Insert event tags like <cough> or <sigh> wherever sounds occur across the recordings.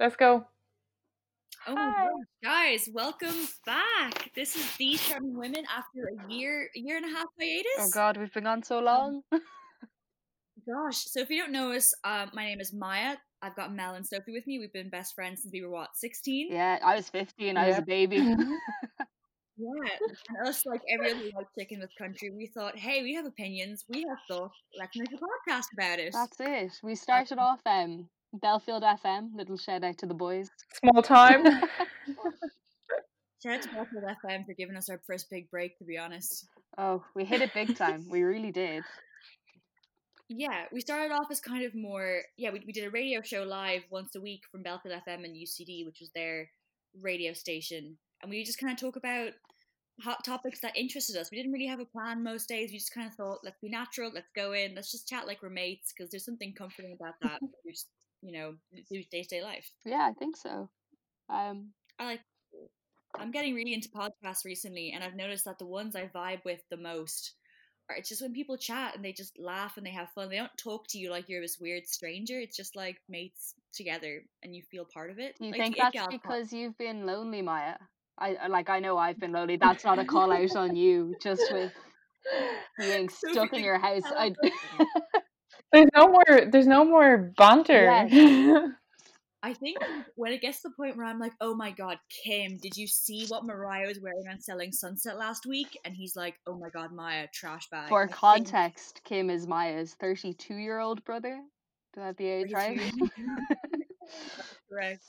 Let's go. Oh my Hi. gosh, guys, welcome back. This is the Charming Women after a year, a year and a half hiatus. Oh God, we've been on so long. <laughs> Gosh, so if you don't know us, um, my name is Maya. I've got Mel and Sophie with me. We've been best friends since we were what, sixteen? yeah, I was 15. I was a baby. <laughs> <laughs> Yeah. And us, like every other white chick in this country, we thought, hey, we have opinions, we have thoughts. Let's make a podcast about it. That's it. We started off um Belfield FM. Little shout out to the boys. Small time. <laughs> Shout out to Belfield FM for giving us our first big break. To be honest. oh, we hit it big time. We really did. Yeah, we started off as kind of more. Yeah, we, we did a radio show live once a week from Belfield FM and UCD, which was their radio station, and we just kind of talk about hot topics that interested us. We didn't really have a plan most days. We just kind of thought, let's be natural, let's go in, let's just chat like we're mates, because there's something comforting about that. <laughs> we just, you know, day to day life. Yeah, I think so. Um, I like. I'm getting really into podcasts recently, and I've noticed that the ones I vibe with the most are it's just when people chat and they just laugh and they have fun. They don't talk to you like you're this weird stranger. It's just like mates together, and you feel part of it. you like think It that's because you've been lonely, Maya? I I- like. I know I've been lonely. That's not a call out on you. Just with <laughs> being stuck in your house. I <laughs> <laughs> There's no more. There's no more banter. Yes. <laughs> I think when it gets to the point where I'm like, oh my god, Kim, did you see what Mariah was wearing on Selling Sunset last week? And he's like, oh my god, Maya, trash bag. For I think- context, Kim is Maya's 32 year old brother. Do I have the age right? 32. <laughs> Correct.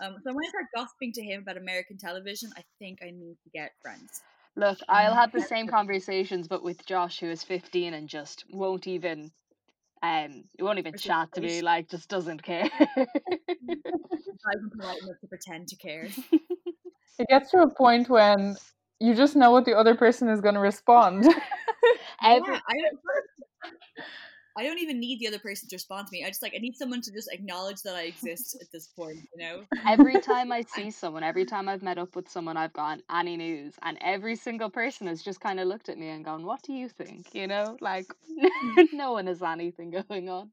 Um, so when I start gossiping to him about American television, I think I need to get friends. Look, I'll have the same conversations, but with Josh, who is 15 and just won't even, um, he won't even chat to me, like, just doesn't care. Not even polite enough to pretend to care. it gets to a point when you just know what the other person is going to respond. <laughs> Every, yeah, I don't. I don't even need the other person to respond to me. I just like I need someone to just acknowledge that I exist at this point. You know. every time I <laughs> see someone, every time I've met up with someone, I've gone, any news? And every single person has just kind of looked at me and gone, what do you think? You know, like, mm-hmm. <laughs> no one has anything going on.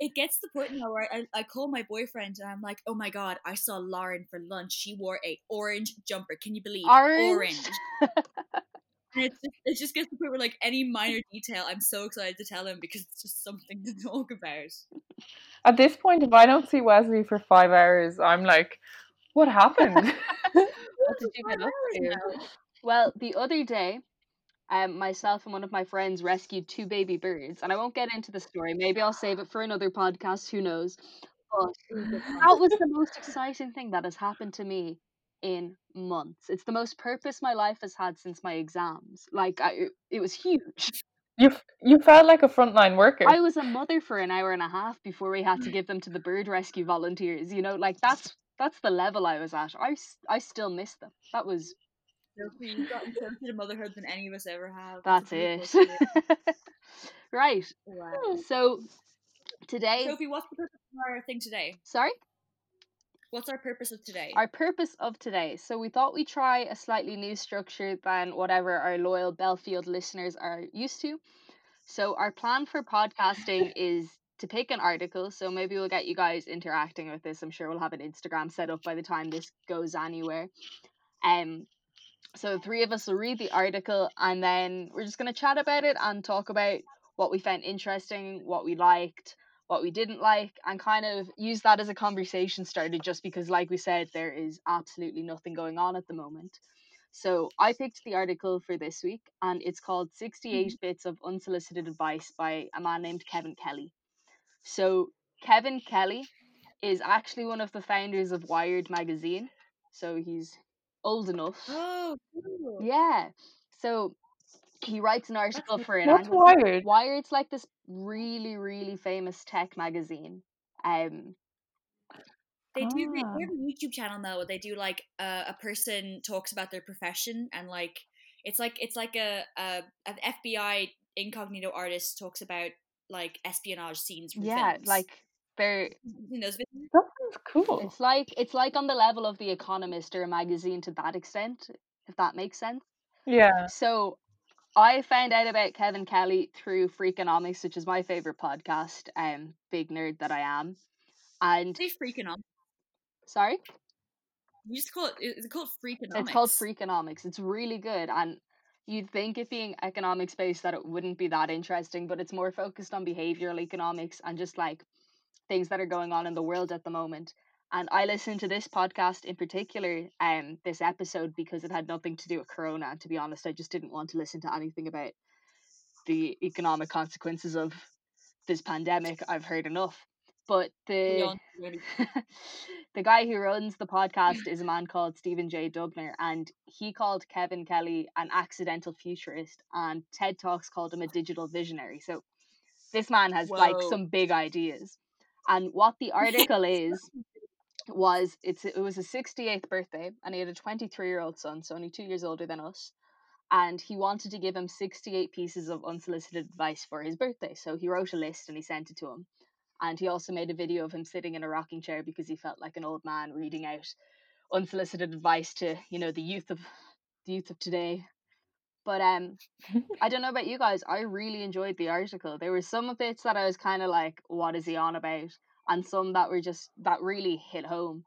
it gets to the point now where I, I call my boyfriend and I'm like, oh my god, I saw Lauren for lunch. She wore a orange jumper. Can you believe Orange? <laughs> And it's just, it just gets to the point where like any minor detail, I'm so excited to tell him because it's just something to <laughs> talk about. At this point, if I don't see Wesley for five hours, I'm like, what happened? <laughs> What did you get up to? Well, the other day, um, myself and one of my friends rescued two baby birds, and I won't get into the story. Maybe I'll save it for another podcast. Who knows? But <laughs> that was the most exciting thing that has happened to me in months. It's the most purpose my life has had since my exams. Like, I, it, was huge. <laughs> you you felt like a frontline worker. I was a mother for an hour and a half before we had to mm. give them to the bird rescue volunteers. You know, like that's that's the level I was at. I I still miss them. That was you've gotten closer to motherhood than any of us ever have. that's it. <laughs> right. Wow. So today, Sophie, what's the purpose of our thing today? sorry, What's our purpose of today? our purpose of today. So we thought we'd try a slightly new structure than whatever our loyal Belfield listeners are used to. So our plan for podcasting <laughs> is to pick an article. So maybe we'll get you guys interacting with this. I'm sure we'll have an Instagram set up by the time this goes anywhere. Um, so the three of us will read the article and then we're just going to chat about it and talk about what we found interesting, what we liked, what we didn't like, and kind of use that as a conversation starter just because, like we said, there is absolutely nothing going on at the moment. So I picked the article for this week and it's called mm-hmm. 68 Bits of Unsolicited Advice by a man named Kevin Kelly. So Kevin Kelly is actually one of the founders of Wired magazine. So he's old enough. oh, cool. Yeah. So he writes an article That's for an What's angle- wired? Wired's like this really, really famous tech magazine. Um They do. They, Ah. have a YouTube channel now. They do like uh, a person talks about their profession and like it's like it's like a, a an FBI incognito artist talks about like espionage scenes from yeah, films. like in those videos. That sounds cool. it's like it's like on the level of the Economist or a magazine to that extent, if that makes sense. Yeah. So I found out about Kevin Kelly through Freakonomics, which is my favorite podcast. Um, big nerd that I am, and They freaking on. Sorry? You just call it. Is it called Freakonomics? It's called Freakonomics. It's really good, and you'd think it being economics based that it wouldn't be that interesting, but it's more focused on behavioral economics and just like things that are going on in the world at the moment. And I listened to this podcast in particular, um, this episode because it had nothing to do with Corona. And to be honest, I just didn't want to listen to anything about the economic consequences of this pandemic. I've heard enough. But the <laughs> the guy who runs the podcast <laughs> is a man called Stephen J. Dubner, and he called Kevin Kelly an accidental futurist, and TED Talks called him a digital visionary. So this man has Whoa. like some big ideas. And what the <laughs> article is was it's it was his 68th birthday and he had a 23 year old son, so only two years older than us. And he wanted to give him 68 pieces of unsolicited advice for his birthday. So he wrote a list and he sent it to him. And he also made a video of him sitting in a rocking chair because he felt like an old man reading out unsolicited advice to, you know, the youth of the youth of today. But um I don't know about you guys, I really enjoyed the article. There were some bits that I was kind of like, what is he on about? And some that were just that really hit home.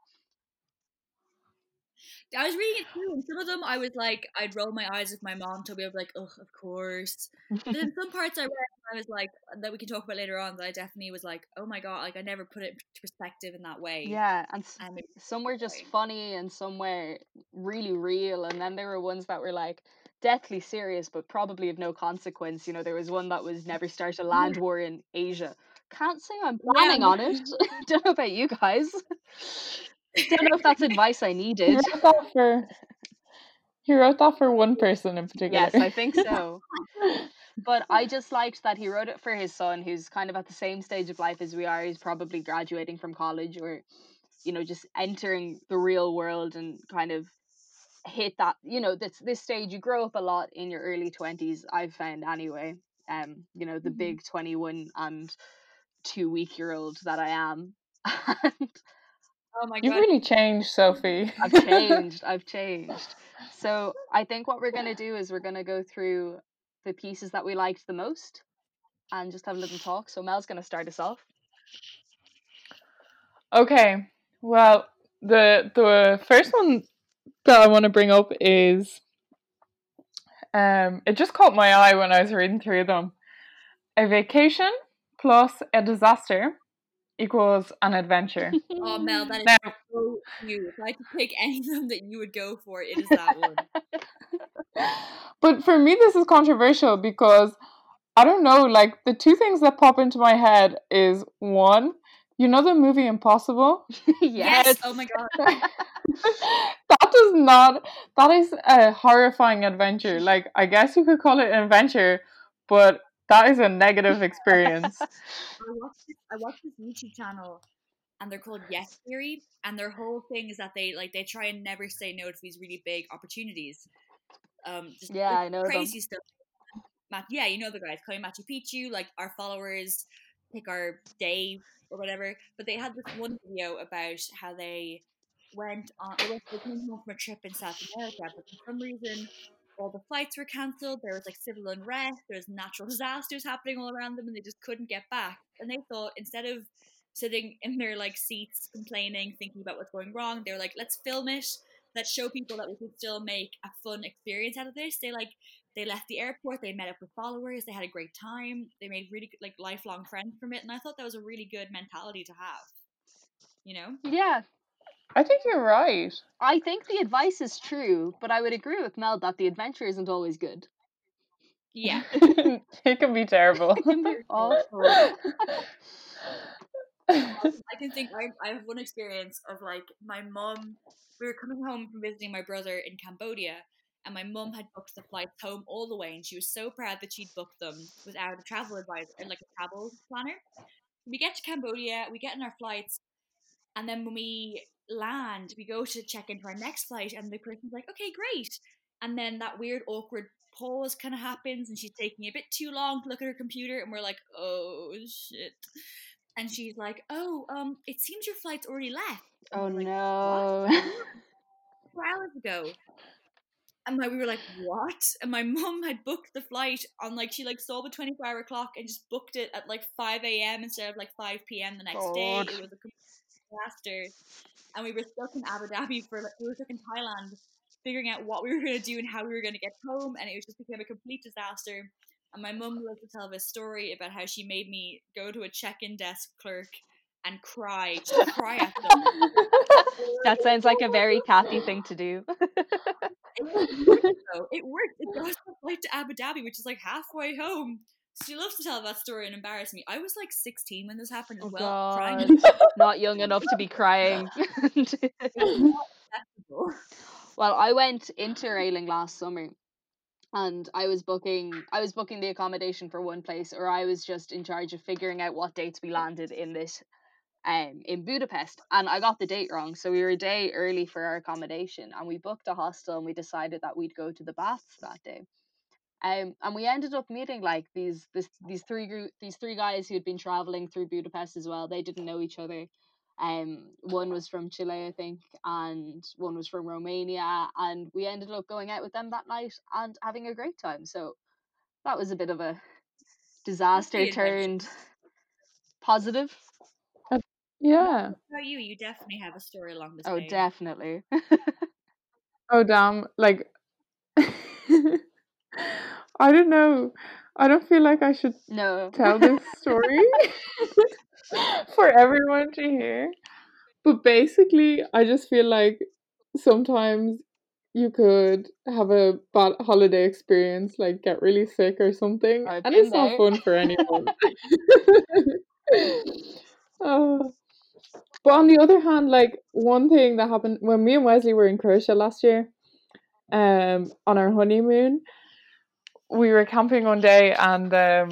I was reading it too, and some of them I was like, I'd roll my eyes with my mom me, I'd be like, oh, of course. But then <laughs> some parts I read, I was like, that we can talk about later on, that I definitely was like, oh my god, like I never put it into perspective in that way. Yeah, and, and some were just funny, and some were really real, and then there were ones that were like deathly serious, but probably of no consequence. You know, there was one that was never start a land <laughs> war in Asia. Can't say I'm planning on it. <laughs> Don't know about you guys. Don't know if that's <laughs> advice I needed. He wrote that for, he wrote that for one person in particular. Yes, I think so. <laughs> but I just liked that he wrote it for his son, who's kind of at the same stage of life as we are. He's probably graduating from college or, you know, just entering the real world and kind of hit that. You know, this this stage you grow up a lot in your early twenties. I've found anyway. Um, you know, the mm-hmm. big twenty one and two week year old that I am. and Oh my <laughs> god. You've really changed, Sophie. <laughs> I've <laughs> changed. I've changed. So I think what we're gonna do is we're gonna go through the pieces that we liked the most and just have a little talk. So Mel's gonna start us off. Okay. Well, the the first one that I want to bring up is um it just caught my eye when I was reading through them. A vacation plus a disaster equals an adventure. <laughs> Oh, Mel, that is now, so cute. If I could pick any of them that you would go for, it is that one. <laughs> but for me, this is controversial because I don't know. Like the two things that pop into my head is one, you know the movie Impossible? <laughs> yes. yes. Oh my god. that does not. That is a horrifying adventure. Like I guess you could call it an adventure, but that is a negative experience. <laughs> I watched this, I watched this YouTube channel and they're called Yes Theory, and their whole thing is that they like they try and never say no to these really big opportunities. Um, just yeah, I know crazy them. stuff. Matt, yeah, you know the guys, calling Machu Picchu, like our followers pick our day or whatever. But they had this one video about how they went on. They came home from a trip in South America, but for some reason all the flights were cancelled. There was like civil unrest. There was natural disasters happening all around them, and they just couldn't get back. And they thought instead of sitting in their like seats complaining, thinking about what's going wrong, they were like, let's film it. Let's show people that we can still make a fun experience out of this. They like they left the airport. They met up with followers. They had a great time. They made really like lifelong friends from it, and I thought that was a really good mentality to have. You know? Yeah, I think you're right. I think the advice is true, but I would agree with Mel that the adventure isn't always good. Yeah. <laughs> <laughs> it can be terrible. it can be <laughs> awful. I can think I, I have one experience of like my mum we were coming home from visiting my brother in Cambodia and my mum had booked the flights home all the way and she was so proud that she'd booked them without a travel advisor and like a travel planner. We get to Cambodia, we get in our flights, and then when we land, we go to check into our next flight, and the person's like, okay, great. And then that weird, awkward pause kind of happens, and she's taking a bit too long to look at her computer, and we're like, oh shit. And she's like, oh, um, it seems your flight's already left. oh like, no. <laughs> Four hours ago. And my, we were like, what? And my <laughs> mum had booked the flight on like she like saw the twenty four hour clock and just booked it at like five a.m. instead of like five p.m. the next God. day. It was a disaster. and we were stuck in Abu Dhabi for like, we were stuck in Thailand, figuring out what we were going to do and how we were going to get home, and it was just became a complete disaster. And my mum loved to tell this story about how she made me go to a check-in desk clerk and cry, just <laughs> cry at them. that sounds like a very Kathy thing to do. it worked, though. It worked. It got us a flight to Abu Dhabi, which is like halfway home. She loves to tell that story and embarrass me. I was like 16 when this happened as Oh well. Crying. God, <laughs> not young enough to be crying. <laughs> well, I went interrailing last summer, and I was booking. I was booking the accommodation for one place, or I was just in charge of figuring out what dates we landed in this, um, in Budapest. And I got the date wrong, so we were a day early for our accommodation, and we booked a hostel, and we decided that we'd go to the baths that day. Um, and we ended up meeting like these this these three group these three guys who had been traveling through Budapest as well. They didn't know each other. Um, one was from Chile, I think, and one was from Romania, and we ended up going out with them that night and having a great time. So that was a bit of a disaster turned positive. yeah. What about you? You definitely have a story along this Oh, vein. definitely. <laughs> Oh damn! Like, <laughs> I don't know. I don't feel like I should no. tell this story <laughs> for everyone to hear. But basically, I just feel like sometimes you could have a bad holiday experience, like get really sick or something, I've and it's not fun for anyone. <laughs> Oh. But on the other hand, like one thing that happened when me and Wesley were in Croatia last year, um, on our honeymoon, we were camping one day and um,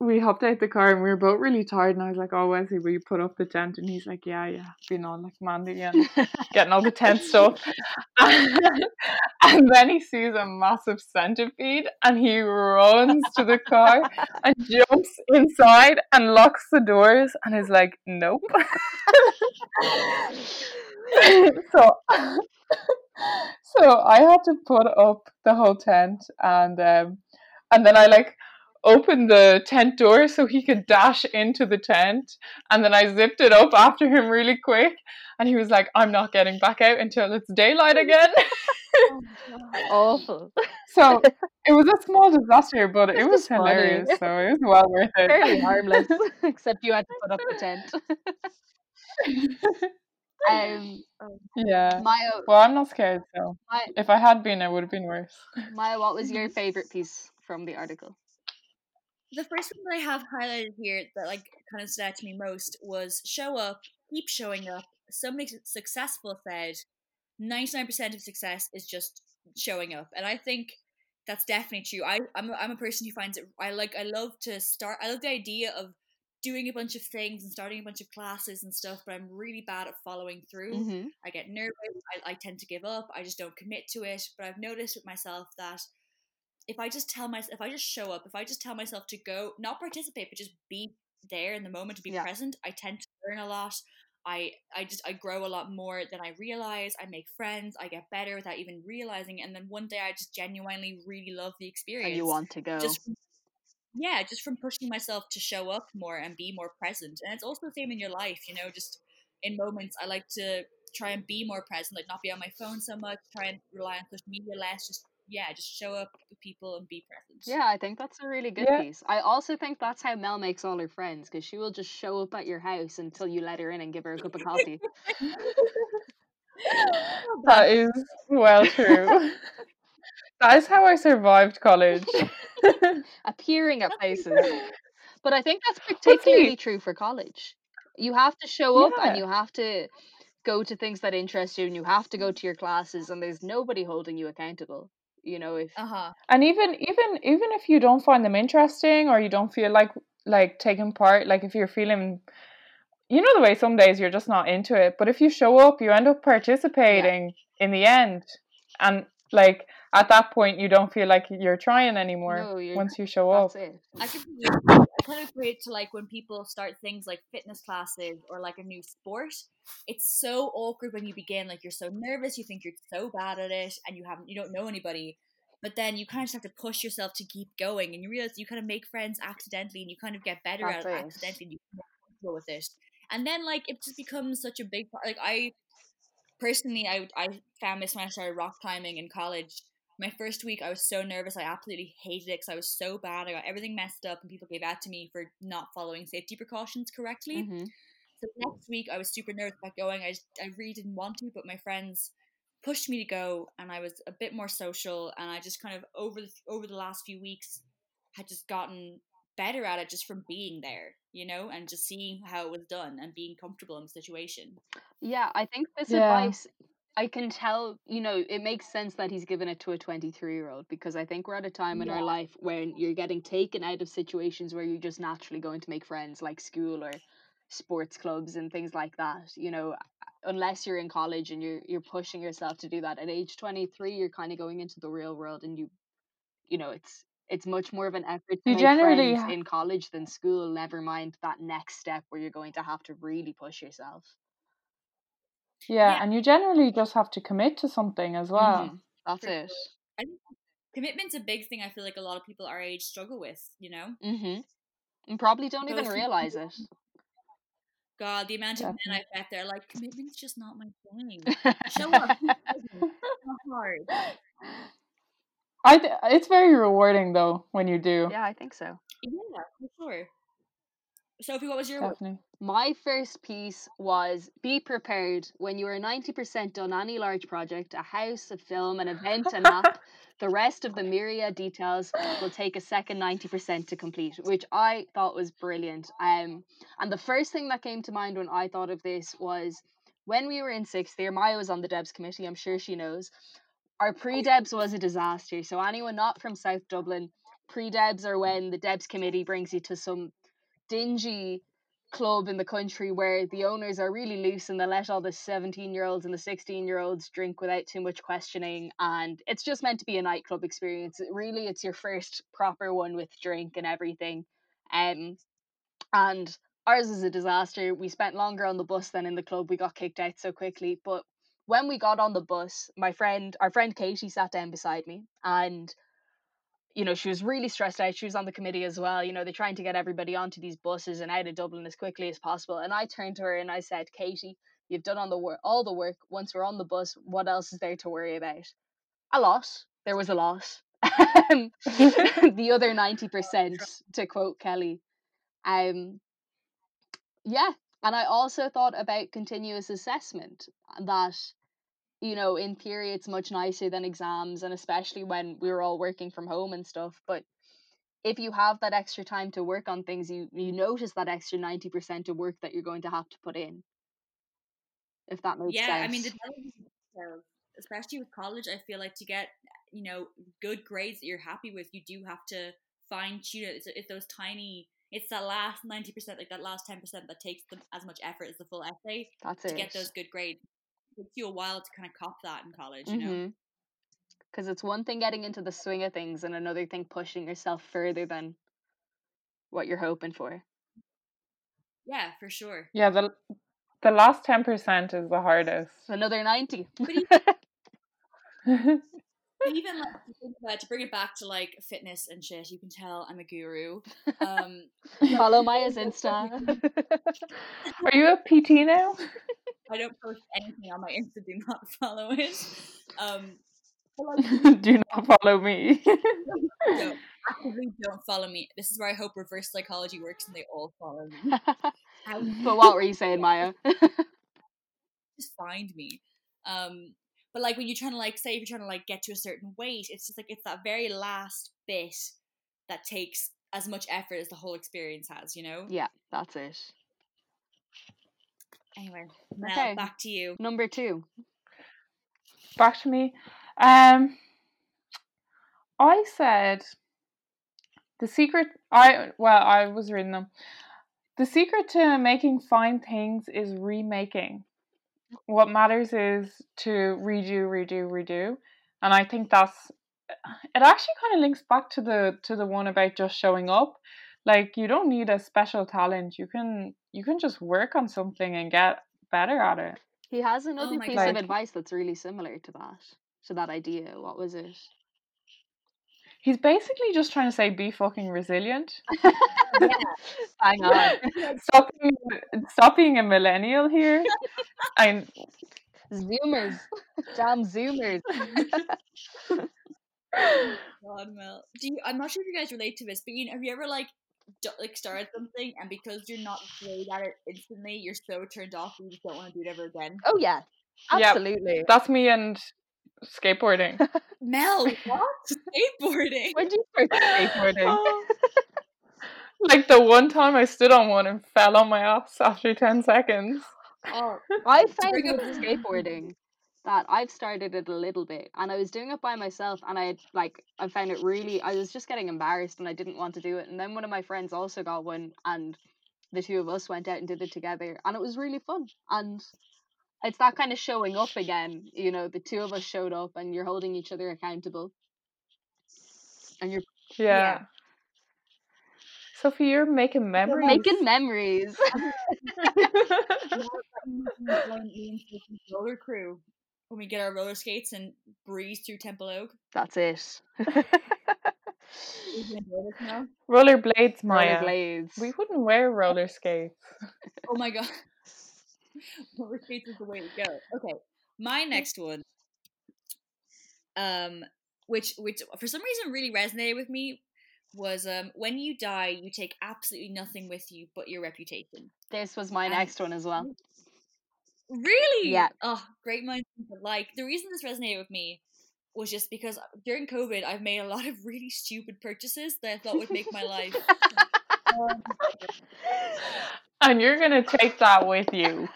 we hopped out the car and we were both really tired. And I was like, "Oh, Wesley, will you put up the tent?" And he's like, "Yeah, yeah." Being all like Mandy and <laughs> getting all the tent stuff. <laughs> and then he sees a massive centipede and he runs to the car and jumps inside and locks the doors and is like, "Nope." <laughs> <laughs> so <laughs> so I had to put up the whole tent and um and then I like opened the tent door so he could dash into the tent and then I zipped it up after him really quick and he was like I'm not getting back out until it's daylight again <laughs> Awful. so it was a small disaster but it was funny. hilarious so it was well worth it. Fairly harmless, except you had to put up the tent. Um, yeah Maya, well I'm not scared so Maya, if I had been it would have been worse Maya, what was your favorite <laughs> piece from the article? The first one that I have highlighted here that like kind of stood out to me most was show up, keep showing up. Somebody su- successful said, ninety nine percent of success is just showing up, and I think that's definitely true. I I'm a, I'm a person who finds it. I like I love to start. I love the idea of doing a bunch of things and starting a bunch of classes and stuff, but I'm really bad at following through. Mm-hmm. I get nervous. I, I tend to give up. I just don't commit to it. But I've noticed with myself that if I just tell myself, if I just show up, if I just tell myself to go, not participate, but just be there in the moment, to be Yeah. present, I tend to learn a lot. I, I just I grow a lot more than I realize. I make friends. I get better without even realizing. It. And then one day I just genuinely really love the experience. And you want to go. just yeah, just from pushing myself to show up more and be more present. And it's also the same in your life, you know, just in moments I like to try and be more present, like not be on my phone so much, try and rely on social media less, just yeah, just show up with people and be present. Yeah, I think that's a really good Yeah. piece. I also think that's how Mel makes all her friends because she will just show up at your house until you let her in and give her a cup of coffee. that is well true <laughs> that is how I survived college <laughs> <laughs> <laughs> Appearing at places. But I think that's particularly true for college. You have to show up and you have to go to things that interest you and you have to go to your classes and there's nobody holding you accountable. You know, if Uh huh. and even even even if you don't find them interesting or you don't feel like like taking part like if you're feeling you know the way some days you're just not into it but if you show up you end up participating in the end and like at that point you don't feel like you're trying anymore No, once you show up that's it. I kind of equate to like when people start things like fitness classes or like a new sport. It's so awkward when you begin. Like you're so nervous, you think you're so bad at it, and you haven't, you don't know anybody. But then you kind of just have to push yourself to keep going, and you realize you kind of make friends accidentally, and you kind of get better That's at it it. accidentally, and you comfortable with it. and then like it just becomes such a big part. Like I personally, I I found this when I started rock climbing in college. My first week, I was so nervous. I absolutely hated it because I was so bad. I got everything messed up, and people gave out to me for not following safety precautions correctly. hmm So next week, I was super nervous about going. I just, I really didn't want to, but my friends pushed me to go, and I was a bit more social. And I just kind of over the over the last few weeks had just gotten better at it just from being there, you know, and just seeing how it was done and being comfortable in the situation. Yeah, I think this Yeah. advice, I can tell, you know, it makes sense that he's given it to a 23 year old because I think we're at a time in Yeah. our life when you're getting taken out of situations where you're just naturally going to make friends, like school or sports clubs and things like that. You know, unless you're in college and you're you're pushing yourself to do that at age 23, you're kind of going into the real world and you, you know, it's it's much more of an effort to You generally ha- in college than school. Never mind that next step where you're going to have to really push yourself. Yeah, Yeah. and you generally just have to commit to something as well. Mhm, That's For it. I think commitment's a big thing. I feel like a lot of people our age struggle with. You know, Mm-hmm. And probably don't even Those people- realize it. God, the amount of men Definitely. I bet they're like commitment's just not my thing. Show up. <laughs> It's not hard. I th- it's very rewarding though when you do. yeah, I think so. Yeah, for sure. Sophie, what was your? Definitely. My first piece was be prepared when you are 90% done any large project, a house, a film, an event, an app. <laughs> The rest of the myriad details will take a second 90% to complete, which I thought was brilliant. Um, and the first thing that came to mind when I thought of this was when we were in sixth year, Maya was on the Debs committee, I'm sure she knows. Our pre Debs was a disaster. So, anyone not from South Dublin, pre Debs are when the Debs committee brings you to some dingy club in the country where the owners are really loose and they let all the 17 year olds and the 16 year olds drink without too much questioning. And it's just meant to be a nightclub experience. Really it's your first proper one with drink and everything. Um and ours was a disaster. We spent longer on the bus than in the club. We got kicked out so quickly. But when we got on the bus my friend our friend Katie sat down beside me and you know, she was really stressed out. She was on the committee as well. You know, they're trying to get everybody onto these buses and out of Dublin as quickly as possible. And I turned to her and I said, Katie, you've done on the work all the work. Once we're on the bus, what else is there to worry about? A lot. There was a lot. <laughs> <laughs> The other ninety percent, to quote Kelly. Um, yeah, and I also thought about continuous assessment that you know, in theory, it's much nicer than exams, and especially when we were all working from home and stuff. But if you have that extra time to work on things, you you notice that extra ninety percent of work that you're going to have to put in. If that makes Yeah, sense. I mean the especially with college, I feel like to get you know good grades that you're happy with, you do have to fine tune it. It's, it's those tiny. It's that last ninety percent, like that last ten percent, that takes them as much effort as the full essay that's to it. get those good grades. It takes you a while to kind of cop that in college, you know. Mm-hmm. Because it's one thing getting into the swing of things, and another thing pushing yourself further than what you're hoping for. Yeah, for sure. Yeah, the the last ten percent is the hardest. Another ninety. <laughs> Even like to, to bring it back to like fitness and shit, you can tell I'm a guru. <laughs> Um, Follow <laughs> Maya's Insta. Are you a PT now? I don't post anything on my Insta. Do not <laughs> follow it. Um, like, <laughs> Do not follow me. <laughs> don't, actively don't follow me. This is where I hope reverse psychology works and they all follow me. But what were you saying, Maya? just find me. Um, but like when you're trying to like say if you're trying to like get to a certain weight, it's just like it's that very last bit that takes as much effort as the whole experience has. You know. yeah, that's it. Anyway, Mel, Okay. back to you. Number two. Back to me. Um, I said the secret. I well, I was reading them. The secret to making fine things is remaking. What matters is to redo, redo, redo, and I think that's. It actually kind of links back to the to the one about just showing up. Like you don't need a special talent. You can you can just work on something and get better at it. He has another oh my piece God. of advice that's really similar to that, to that idea. What was it? he's basically just trying to say be fucking resilient. <laughs> Hang <laughs> on. Stop being, stop being a millennial here. <laughs> And Zoomers. Damn Zoomers. God, Mel. Do you? I'm not sure if you guys relate to this, but you know, have you ever like do, like started something and because you're not great at it instantly, you're so turned off you just don't want to do it ever again? Oh yeah. Yep. Absolutely. that's me and skateboarding. <laughs> Mel, what? <laughs> Skateboarding. When did you start skateboarding? Oh. <laughs> like the one time I stood on one and fell on my ass after 10 seconds. Oh, I found bring up with the- skateboarding that I've started it a little bit and I was doing it by myself and I had like I found it really I was just getting embarrassed and I didn't want to do it and then one of my friends also got one and the two of us went out and did it together and it was really fun and it's that kind of showing up again you know the two of us showed up and you're holding each other accountable and you're Yeah. Yeah. Sophie, you're making memories. making memories <laughs> roller <laughs> crew when we get our roller skates and breeze through Templeogue. that's it roller blades, enjoy this now. Rollerblades, Maya. rollerblades We wouldn't wear roller skates. Oh my god. <laughs> Roller skates is the way to go. Okay. My next one. Um which which for some reason really resonated with me was um when you die you take absolutely nothing with you but your reputation. this was my And- next one as well Really? Yeah. Oh, great minds think alike. The reason this resonated with me was just because uh, during COVID I've made a lot of really stupid purchases that I thought would make my life <laughs> And you're going to take that with you.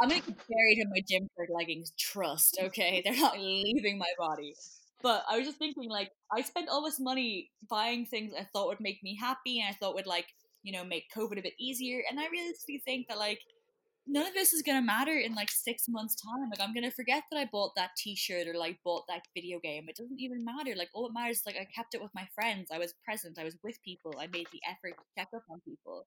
I'm gonna get buried in my gym shirt leggings. Trust, okay? They're not leaving my body. But I was just thinking, like, I spent all this money buying things I thought would make me happy, and I thought would like, you know, make COVID a bit easier. And I realistically think that like none of this is gonna matter in like six months' time. Like, I'm gonna forget that I bought that T-shirt or like bought that video game. It doesn't even matter. Like, all that matters is like I kept it with my friends. I was present. I was with people. I made the effort to check up on people.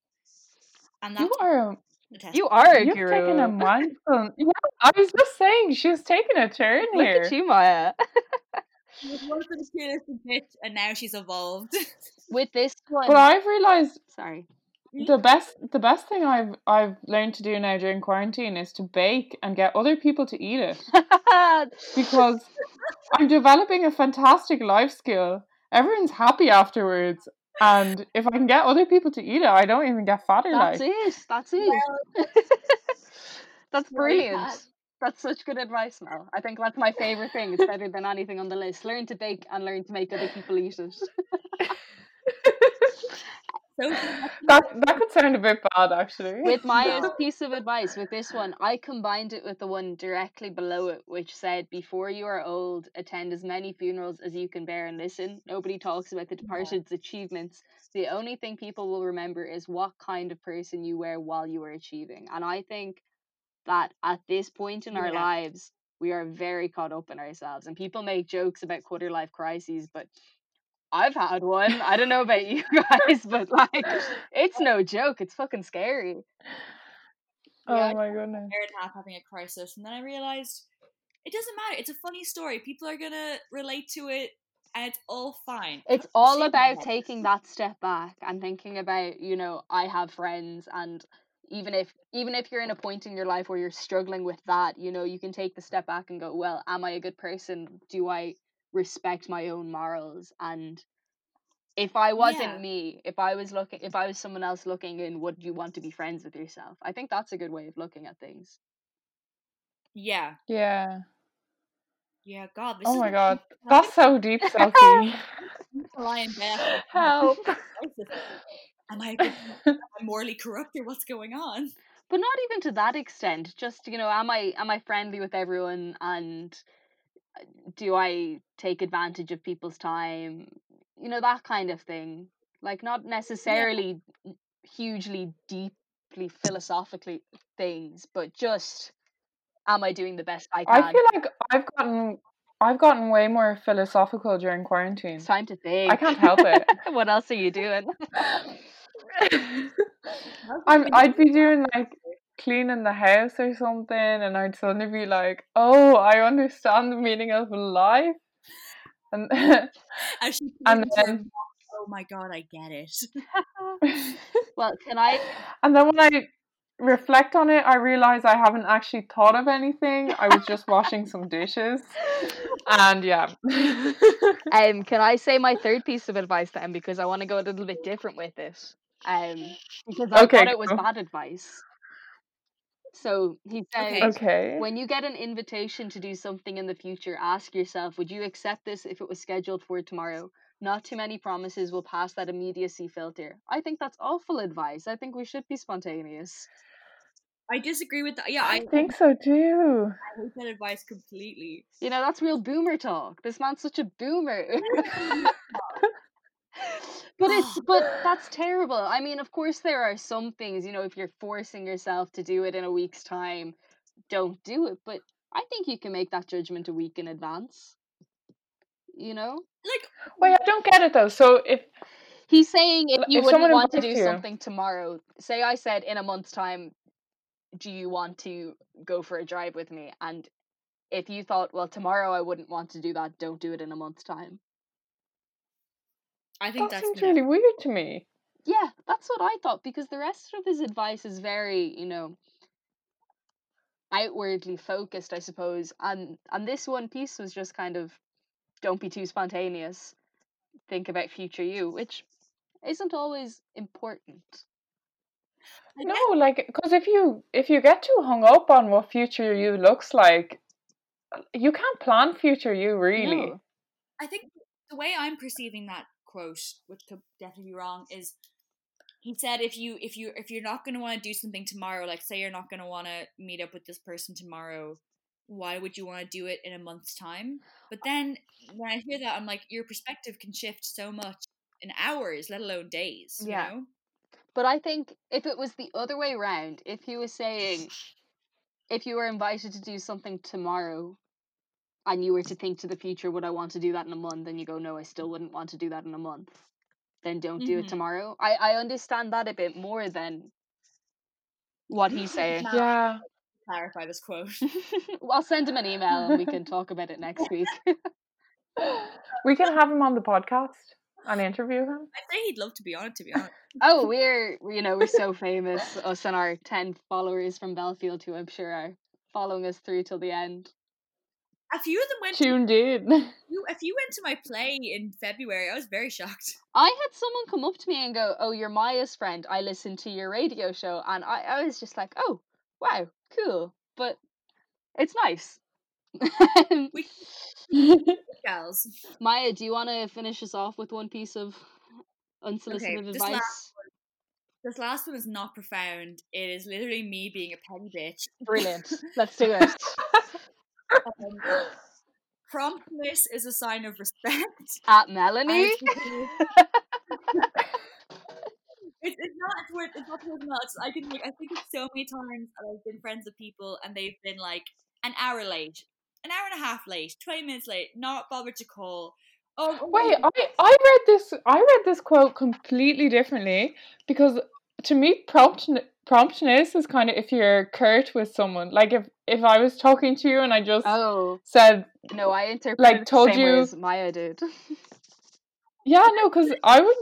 And that's You are the you are a you've guru taken a mindful. <laughs> Um, yeah, I was just saying she's taking a turn look here. at you maya <laughs> She was once a materialistic bitch, and now she's evolved. <laughs> with this one But I've realized sorry the best the best thing I've I've learned to do now during quarantine is to bake and get other people to eat it <laughs> because I'm developing a fantastic life skill. Everyone's happy afterwards, and if I can get other people to eat it, I don't even get fatter. that's like it that's it <laughs> that's brilliant bad. that's such good advice Mel. I think that's my favorite thing it's better than anything on the list learn to bake and learn to make other people eat it <laughs> So <laughs> that that could sound a bit bad actually. with Maya's <laughs> No. piece of advice with this one, I combined it with the one directly below it, which said, "Before you are old, attend as many funerals as you can bear and listen. Nobody talks about the departed's achievements. The only thing people will remember is what kind of person you were while you were achieving." And I think that at this point in our Yeah. lives, we are very caught up in ourselves, and people make jokes about quarter life crises, but I've had one. I don't know about you <laughs> guys, but like, it's no joke. It's fucking scary. oh Yeah, my goodness. year and a half having a crisis, and then I realized it doesn't matter. It's a funny story. People are gonna relate to it, and it's all fine. It's all about taking that step back and thinking about, you know, I have friends and even if even if you're in a point in your life where you're struggling with that, you know, you can take the step back and go, well, am I a good person? Do I respect my own morals? And if I wasn't Yeah. me, if I was looking if I was someone else looking in, would you want to be friends with yourself? I think that's a good way of looking at things. Yeah, Yeah. yeah. God, this Oh is my the- god. That's so deep, <laughs> Sophie. to lie in. Help. <laughs> Am I, a good- am I morally corrupt or what's going on? but not even to that extent just you know am i am i friendly with everyone and do i take advantage of people's time? You know that kind of thing. Like not necessarily hugely deeply philosophically things but just am i doing the best i can? I feel like I've gotten I've gotten way more philosophical during quarantine. it's time to think. I can't help it. <laughs> what else are you doing? <laughs> <laughs> I'm, I'd be doing like cleaning the house or something, and I'd suddenly be like, "Oh, I understand the meaning of life," and <laughs> As she and turns to her then mom, oh my god, I get it. <laughs> well, can I? and then when I reflect on it, I realize I haven't actually thought of anything. I was just washing some dishes, and yeah. <laughs> Um, can I say my third piece of advice then? Because I want to go a little bit different with this. Um, because I Okay, thought it was go. bad advice. So he said, Okay. okay. when you get an invitation to do something in the future, ask yourself, would you accept this if it was scheduled for tomorrow? Not too many promises will pass that immediacy filter. I think that's awful advice. I think we should be spontaneous. I disagree with that. Yeah, I, I think so too. I hate that advice completely. You know, that's real boomer talk. This man's such a boomer. <laughs> <laughs> but <gasps> it's but that's terrible. I mean, of course there are some things, you know, if you're forcing yourself to do it in a week's time, don't do it. But I think you can make that judgment a week in advance. You know? Like, Wait, I don't get it though. So if He's saying if you if wouldn't want to do you- something tomorrow, say I said in a month's time, do you want to go for a drive with me? And if you thought, well, tomorrow I wouldn't want to do that, don't do it in a month's time. I think that that's seems no. really weird to me. Yeah, that's what I thought because the rest of his advice is very, you know, outwardly focused, I suppose. And and this one piece was just kind of don't be too spontaneous. Think about future you, which isn't always important. I No, like because if you if you get too hung up on what future you looks like, you can't plan future you really. No. I think the way I'm perceiving that quote, which could definitely be wrong, is he said if you if you if you're not going to want to do something tomorrow, like say you're not going to want to meet up with this person tomorrow, why would you want to do it in a month's time? But then when I hear that, I'm like, your perspective can shift so much in hours, let alone days. Yeah. You know? But I think if it was the other way around, if he was saying, if you were invited to do something tomorrow and you were to think to the future, would I want to do that in a month? Then you go, no, I still wouldn't want to do that in a month. Then don't do it Mhm. tomorrow. I, I understand that a bit more than what he's <laughs> saying. Now, Yeah. clarify this quote. <laughs> well, I'll send him an email and we can <laughs> talk about it next week. We can have him on the podcast and interview him. I'd say he'd love to be on it, to be honest. oh, we're, you know, we're so famous, us and our 10 followers from Belfield who I'm sure are following us through till the end. A few of them went to Tuned in. you. If you went to my play in February, I was very shocked. I had someone come up to me and go, "Oh, you're Maya's friend. I listened to your radio show," and I, I was just like, "Oh, wow, cool," but it's nice. <laughs> Gals. Maya, do you want to finish us off with one piece of unsolicited this advice? last This last one is not profound. It is literally me being a petty bitch. Brilliant. <laughs> Let's do it. <laughs> Um, promptness is a sign of respect. <laughs> At Melanie. it's, <laughs> it's, it's not it's worth it's not worth much. I can like I think it's so many times I've been friends with people and they've been like an hour late, an hour and a half late, twenty minutes late, not bothered to call. Oh oh, Wait, I, I read this I read this quote completely differently because to me prompt promptness is kind of if you're curt with someone. Like if if I was talking to you and I just Oh said no, I interpreted Like, it the told same way you- as Maya did, <laughs> yeah no because I would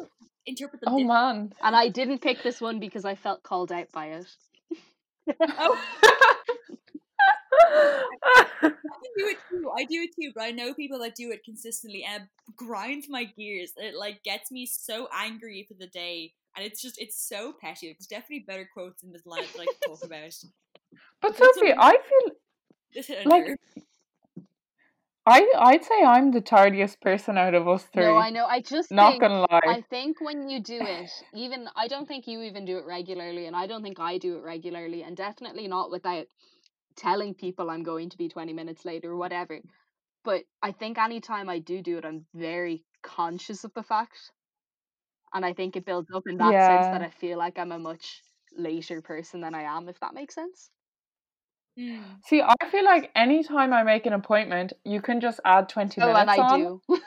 interpret them oh differently. man and I didn't pick this one because I felt called out by it. Oh, <laughs> I do it too. I do it too, but I know people that do it consistently and it grinds my gears. It like gets me so angry for the day. And it's just it's so petty. There's definitely better quotes in this line that I can talk <laughs> about. But Sophie I feel Like. I I'd say I'm the tardiest person out of us three. No, I know. I just Not think, gonna lie. I think when you do it, even I don't think you even do it regularly, and I don't think I do it regularly, and definitely not without telling people I'm going to be twenty minutes late or whatever. But I think anytime I do do it, I'm very conscious of the fact, and I think it builds up in that sense that I feel like I'm a much later person than I am, if that makes sense. Mm. See, I feel like anytime I make an appointment, you can just add twenty Oh, minutes Oh, and I on. do. <laughs>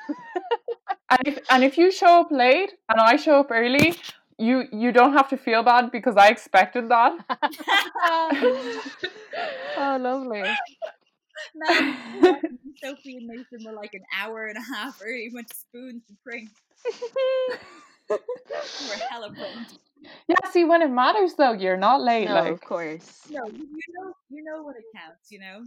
And if and if you show up late and I show up early, you you don't have to feel bad because I expected that. <laughs> oh, lovely. <laughs> Now, Sophie and Nathan were like an hour and a half early. Went to spoons and pranks. We were hella pranked. Yeah, see, when it matters though, you're not late. no, like, of course. No, you you know, you know when it counts. You know.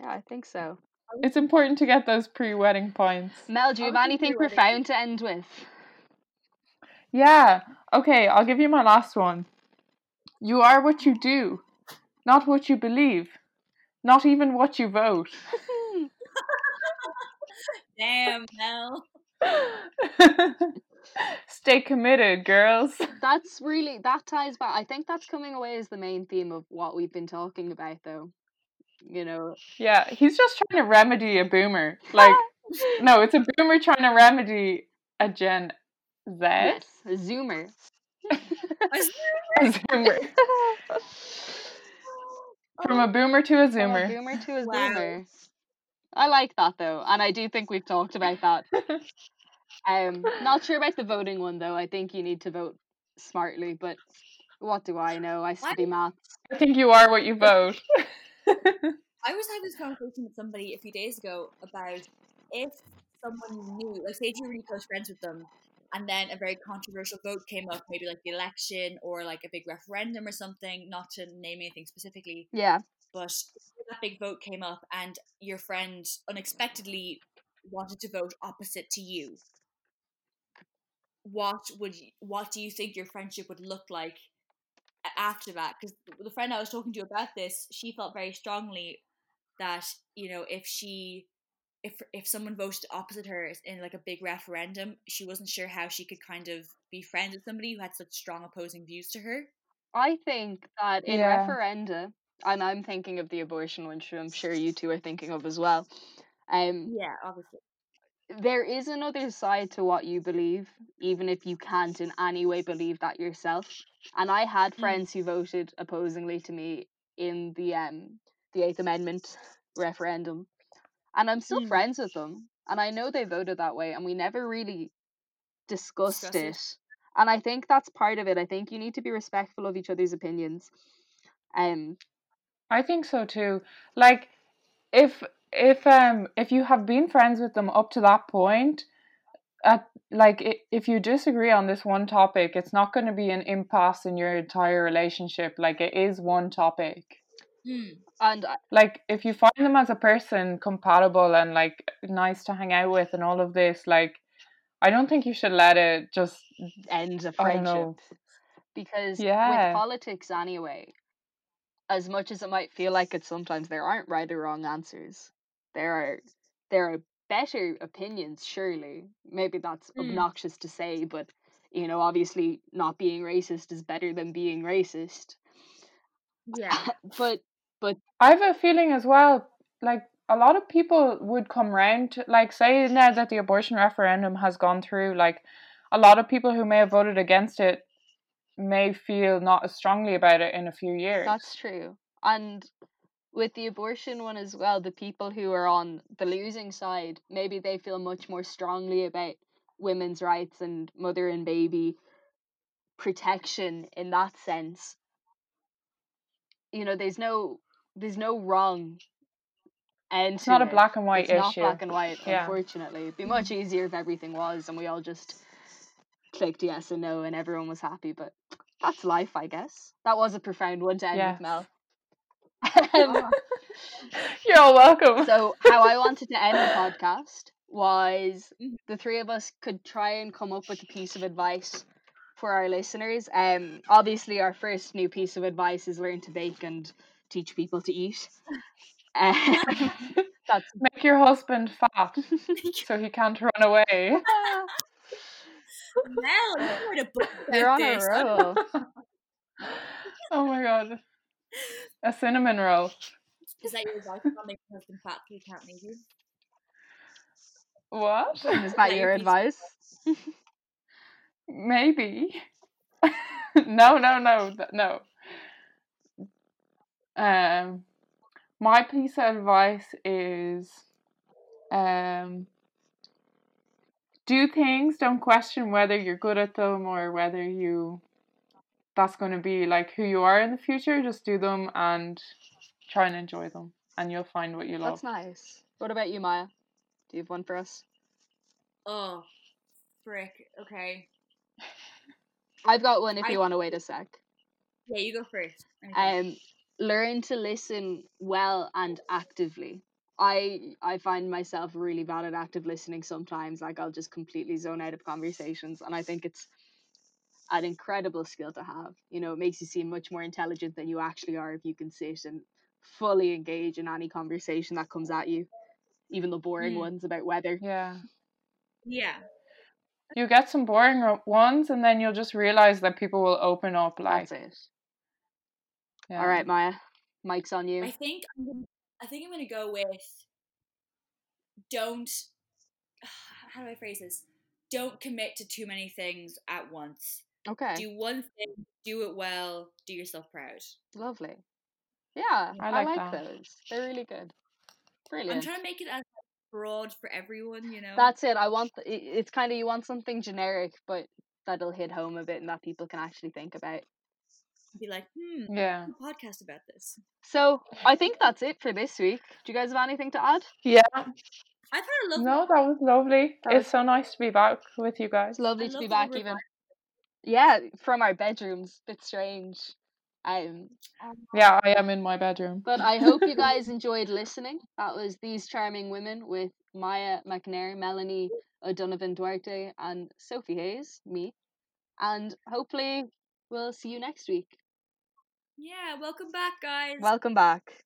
Yeah, I think so. it's important to get those pre-wedding points. Mel, do you have anything profound to end with? Yeah. Okay, I'll give you my last one. You are what you do, not what you believe, not even what you vote. <laughs> Damn, Mel. <laughs> <laughs> <laughs> Stay committed, girls. <laughs> That's really that ties back. I think that's coming away as the main theme of what we've been talking about, though. You know, Yeah, he's just trying to remedy a boomer. Like, <laughs> no, it's a boomer trying to remedy a Gen Z. yes, a zoomer. A zoomer. From oh, a boomer to a From a boomer to a Wow. zoomer. I like that though, and I do think we've talked about that. Um, not sure about the <laughs> voting one though. I think you need to vote smartly, but what do I know? I study maths. <laughs> I think you are what you vote. <laughs> I was having this conversation with somebody a few days ago about if someone knew, like, say, if you were really close friends with them, and then a very controversial vote came up, maybe like the election or like a big referendum or something, not to name anything specifically, Yeah, but that big vote came up and your friend unexpectedly wanted to vote opposite to you. What would you, what do you think your friendship would look like after that? Because the friend I was talking to about this, she felt very strongly that you know if she if if someone voted opposite her in like a big referendum, she wasn't sure how she could kind of be friends with somebody who had such strong opposing views to her. I think that in Yeah. referenda, and I'm thinking of the abortion one, which I'm sure you <laughs> two are thinking of as well. Um, Yeah, obviously. There is another side to what you believe, even if you can't in any way believe that yourself. And I had Mm. friends who voted opposingly to me in the um the Eighth Amendment <laughs> referendum, and I'm still Mm. friends with them, and I know they voted that way, and we never really discussed Discuss it. it. And I think that's part of it. I think you need to be respectful of each other's opinions. Um, I think so too. Like if if um if you have been friends with them up to that point, at like if you disagree on this one topic, it's not going to be an impasse in your entire relationship. Like it is one topic. Mm. and I- Like if you find them as a person compatible and like nice to hang out with and all of this, like I don't think you should let it just end a friendship. because Yeah. with politics anyway as much as it might feel like it sometimes there aren't right or wrong answers there are there are better opinions surely maybe that's Mm. obnoxious to say but you know obviously not being racist is better than being racist Yeah. <laughs> but but I have a feeling as well, like a lot of people would come round to, like, say now that the abortion referendum has gone through, like, a lot of people who may have voted against it may feel not as strongly about it in a few years. That's true. And with the abortion one as well, the people who are on the losing side, maybe they feel much more strongly about women's rights and mother and baby protection in that sense. You know, there's no there's no wrong end It's not a black and white it's not black and white, Yeah. unfortunately. It'd be much mm-hmm. easier if everything was and we all just clicked yes and no and everyone was happy, but that's life, I guess. That was a profound one to end Yes. with Mel. Oh, Um, <laughs> You're all welcome. so how I wanted to end the podcast was <laughs> Mhm. the three of us could try and come up with a piece of advice for our listeners. Um, obviously, our first new piece of advice is learn to bake and teach people to eat. <laughs> Um, that's Make your husband fat so he can't run away. Mel, you wrote a book about you're on this. a roll. oh my god. A cinnamon roll. Is that your advice? Not make your husband fat so he can't leave you. What? <laughs> Is that your advice? <laughs> Maybe. <laughs> no, no, no, no. Um, my piece of advice is, um, do things. Don't question whether you're good at them or whether you. That's going to be like who you are in the future. Just do them and try and enjoy them. and you'll find what you love. That's nice. What about you, Maya? Do you have one for us? Oh, frick. Okay. <laughs> I've got one if I- you want to wait a sec. Yeah, you go first. Okay. Um, learn to listen well and actively. I I find myself really bad at active listening sometimes. Like I'll just completely zone out of conversations, and I think it's an incredible skill to have. You know, it makes you seem much more intelligent than you actually are if you can sit and fully engage in any conversation that comes at you, even the boring Hmm. ones about weather. Yeah. yeah. You get some boring ones, and then you'll just realize that people will open up. Like, That's it. yeah. All right, Maya, mic's on you. I think I'm gonna, I think I'm gonna go with don't <sighs> how do I phrase this? Don't commit to too many things at once. Okay, Do one thing, do it well, do yourself proud. lovely. Yeah, I I like like, those. They're really good. Brilliant. I'm trying to make it as broad for everyone, you know. That's it. I want the, it's kind of you want something generic, but that'll hit home a bit and that people can actually think about. be like, hmm, Yeah. a podcast about this. So I think that's it for this week. Do you guys have anything to add? Yeah. I've had a lovely No, that was lovely. That it's was- so nice to be back with you guys. It's lovely I to be back, even. back. We're Even yeah, from our bedrooms. Bit strange. Um, Yeah, I am in my bedroom. but I hope you guys <laughs> enjoyed listening. That was these charming women with Maya McNair, Melanie O'Donovan Duarte, and Sophie Hayes, me. And hopefully we'll see you next week. Yeah, welcome back, guys. Welcome back.